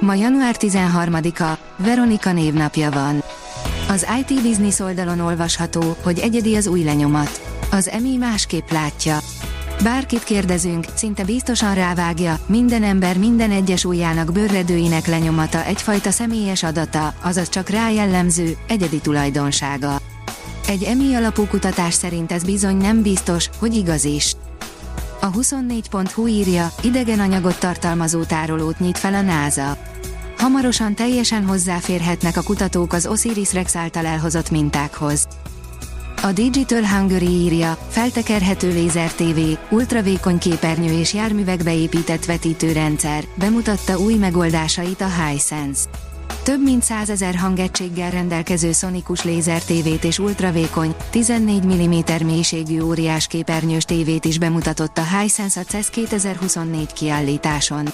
Ma január 13-a, Veronika névnapja van. Az IT Business oldalon olvasható, hogy egyedi az új lenyomat. Az EMI másképp látja. Bárkit kérdezünk, szinte biztosan rávágja, minden ember minden egyes ujjának bőrredőinek lenyomata egyfajta személyes adata, azaz csak rá jellemző, egyedi tulajdonsága. Egy EMI alapú kutatás szerint ez bizony nem biztos, hogy igaz is. A 24.hu írja, idegen anyagot tartalmazó tárolót nyit fel a NASA. Hamarosan teljesen hozzáférhetnek a kutatók az Osiris Rex által elhozott mintákhoz. A Digital Hungary írja, feltekerhető lézer TV, ultravékony képernyő és járművekbe épített vetítőrendszer, bemutatta új megoldásait a Hisense. Több mint 100 ezer hangegységgel rendelkező szonikus lézer tévét és ultravékony, 14 mm mélységű óriás képernyős tévét is bemutatott a Hisense a CES 2024 kiállításon.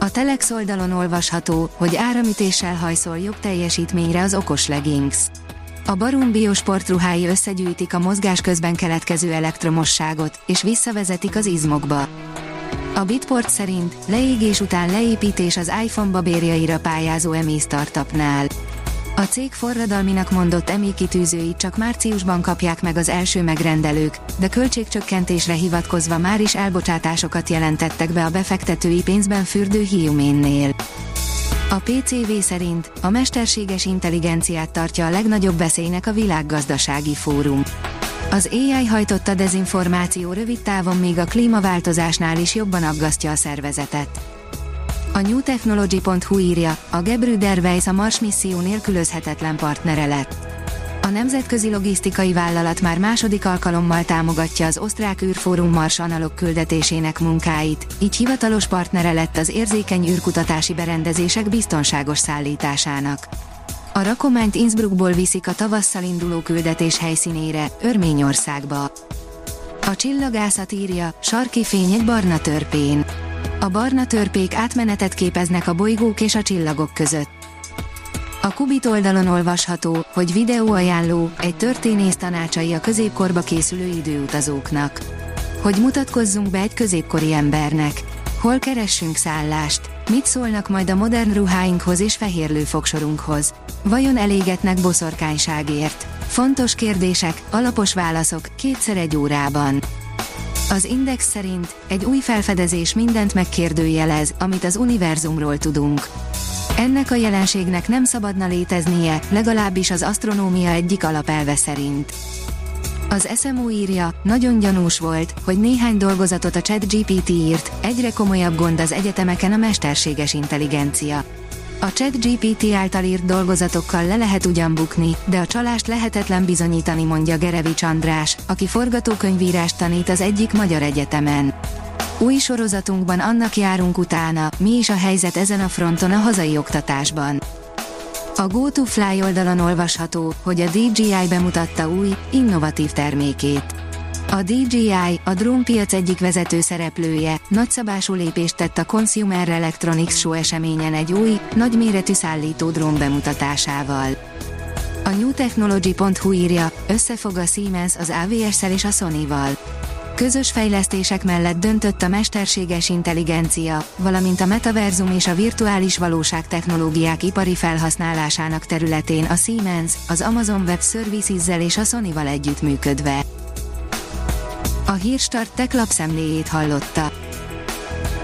A Telex oldalon olvasható, hogy áramütéssel hajszol jobb teljesítményre az okos leggings. A Barum biosportruhái összegyűjtik a mozgás közben keletkező elektromosságot, és visszavezetik az izmokba. A Bitport szerint leégés után leépítés az iPhone babérjaira pályázó EMI startupnál. A cég forradalminak mondott EMI kitűzőit csak márciusban kapják meg az első megrendelők, de költségcsökkentésre hivatkozva már is elbocsátásokat jelentettek be a befektetői pénzben fürdő Hiuménnél. A PCV szerint a mesterséges intelligenciát tartja a legnagyobb veszélynek a világgazdasági fórum. Az AI hajtotta dezinformáció rövid távon még a klímaváltozásnál is jobban aggasztja a szervezetet. A newtechnology.hu írja, a Gebrüder Weiss a Mars misszió nélkülözhetetlen partnere lett. A nemzetközi logisztikai vállalat már második alkalommal támogatja az osztrák űrfórum Mars analog küldetésének munkáit, így hivatalos partnere lett az érzékeny űrkutatási berendezések biztonságos szállításának. A rakományt Innsbruckból viszik a tavasszal induló küldetés helyszínére, Örményországba. A csillagászat írja, sarki fény egy barna törpén. A barna törpék átmenetet képeznek a bolygók és a csillagok között. A Kubit oldalon olvasható, hogy videóajánló, egy történész tanácsai a középkorba készülő időutazóknak. Hogy mutatkozzunk be egy középkori embernek. Hol keressünk szállást? Mit szólnak majd a modern ruháinkhoz és fehérlőfogsorunkhoz? Vajon elégetnek boszorkányságért? Fontos kérdések, alapos válaszok, kétszer egy órában. Az Index szerint egy új felfedezés mindent megkérdőjelez, amit az univerzumról tudunk. Ennek a jelenségnek nem szabadna léteznie, legalábbis az asztronómia egyik alapelve szerint. Az SMO írja, nagyon gyanús volt, hogy néhány dolgozatot a ChatGPT írt, egyre komolyabb gond az egyetemeken a mesterséges intelligencia. A ChatGPT által írt dolgozatokkal le lehet ugyan bukni, de a csalást lehetetlen bizonyítani, mondja Gerevics András, aki forgatókönyvírást tanít az egyik magyar egyetemen. Új sorozatunkban annak járunk utána, mi is a helyzet ezen a fronton a hazai oktatásban. A GoToFly oldalon olvasható, hogy a DJI bemutatta új, innovatív termékét. A DJI, a drónpiac egyik vezető szereplője, nagyszabású lépést tett a Consumer Electronics Show eseményen egy új, nagyméretű szállító drón bemutatásával. A newtechnology.hu írja, összefog a Siemens az AVS-szel és a Sony-val. Közös fejlesztések mellett döntött a mesterséges intelligencia, valamint a metaverzum és a virtuális valóság technológiák ipari felhasználásának területén a Siemens, az Amazon Web Services-zel és a Sony-val együttműködve. A Hírstart tech lapszemléjét hallotta.